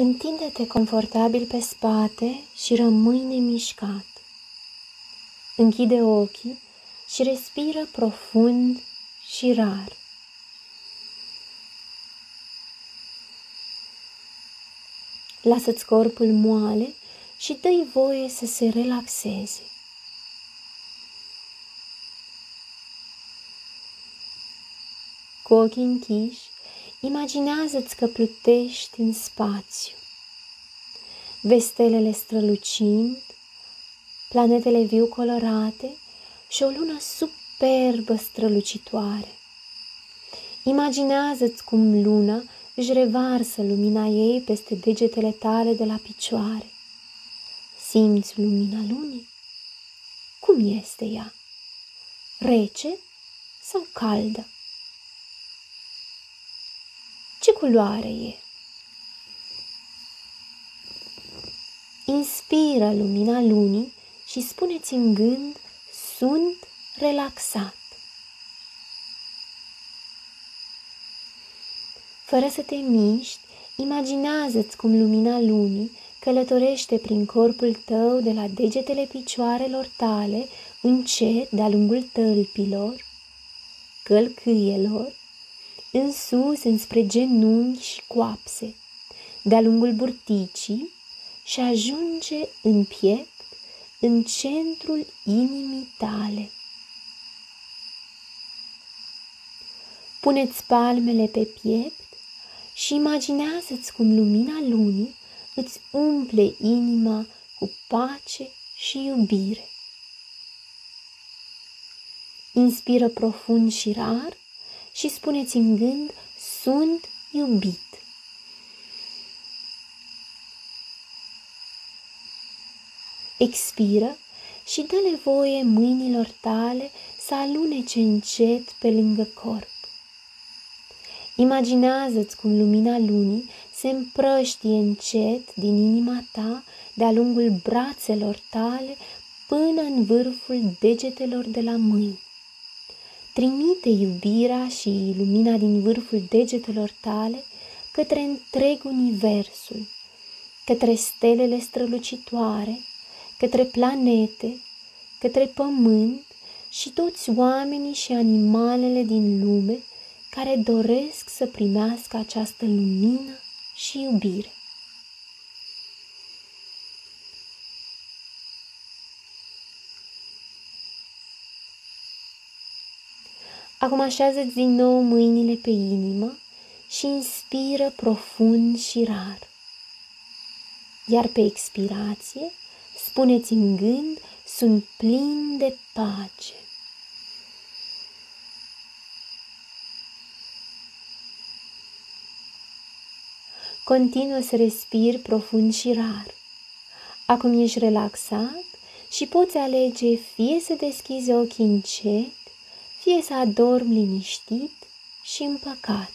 Întinde-te confortabil pe spate și rămâi nemișcat. Închide ochii și respiră profund și rar. Lasă-ți corpul moale și dă voie să se relaxeze. Cu ochii închiși, imaginează-ți că plutești în spațiu. Vestelele strălucind, planetele viu colorate și o lună superbă strălucitoare. Imaginează-ți cum luna își revarsă lumina ei peste degetele tale de la picioare. Simți lumina lunii? Cum este ea? Rece sau caldă? Culoare e? Inspiră lumina lunii și spuneți în gând, sunt relaxat. Fără să te miști, imaginează-ți cum lumina lunii călătorește prin corpul tău de la degetele picioarelor tale, încet de-a lungul tălpilor, călcâielor, în sus înspre genunchi și coapse, de-a lungul burticii și ajunge în piept, în centrul inimii tale. Puneți palmele pe piept și imaginează-ți cum lumina lunii îți umple inima cu pace și iubire. Inspiră profund și rar și spuneți în gând, sunt iubit. Expiră și dă-le voie mâinilor tale să alunece încet pe lângă corp. Imaginează-ți cum lumina lunii se împrăștie încet din inima ta de-a lungul brațelor tale până în vârful degetelor de la mâini. Trimite iubirea și lumina din vârful degetelor tale către întreg universul, către stelele strălucitoare, către planete, către pământ și toți oamenii și animalele din lume care doresc să primească această lumină și iubire. Acum așează din nou mâinile pe inimă și inspiră profund și rar. Iar pe expirație, spuneți în gând, sunt plin de pace. Continuă să respiri profund și rar. Acum ești relaxat și poți alege fie să deschizi ochii încet, fie să adormi liniștit și împăcat.